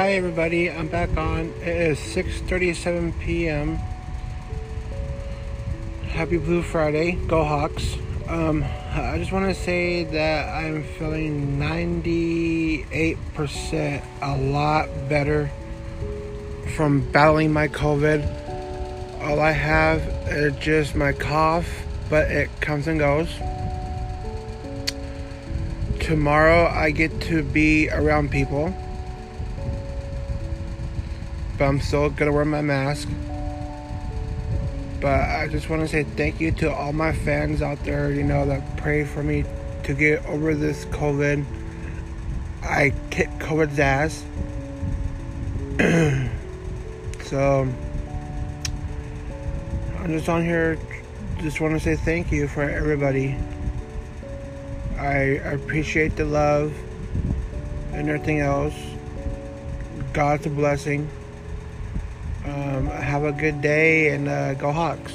Hi everybody, I'm back on. It is 6:37 p.m. Happy Blue Friday. Go Hawks. Um, I just want to say that I'm feeling 98% a lot better from battling my COVID. All I have is just my cough, but it comes and goes. Tomorrow I get to be around people but I'm still gonna wear my mask. But I just want to say thank you to all my fans out there, you know, that pray for me to get over this COVID. I kicked COVID's ass. so I'm just on here, just want to say thank you for everybody. I appreciate the love and everything else. God's a blessing. Um, have a good day and uh, go Hawks.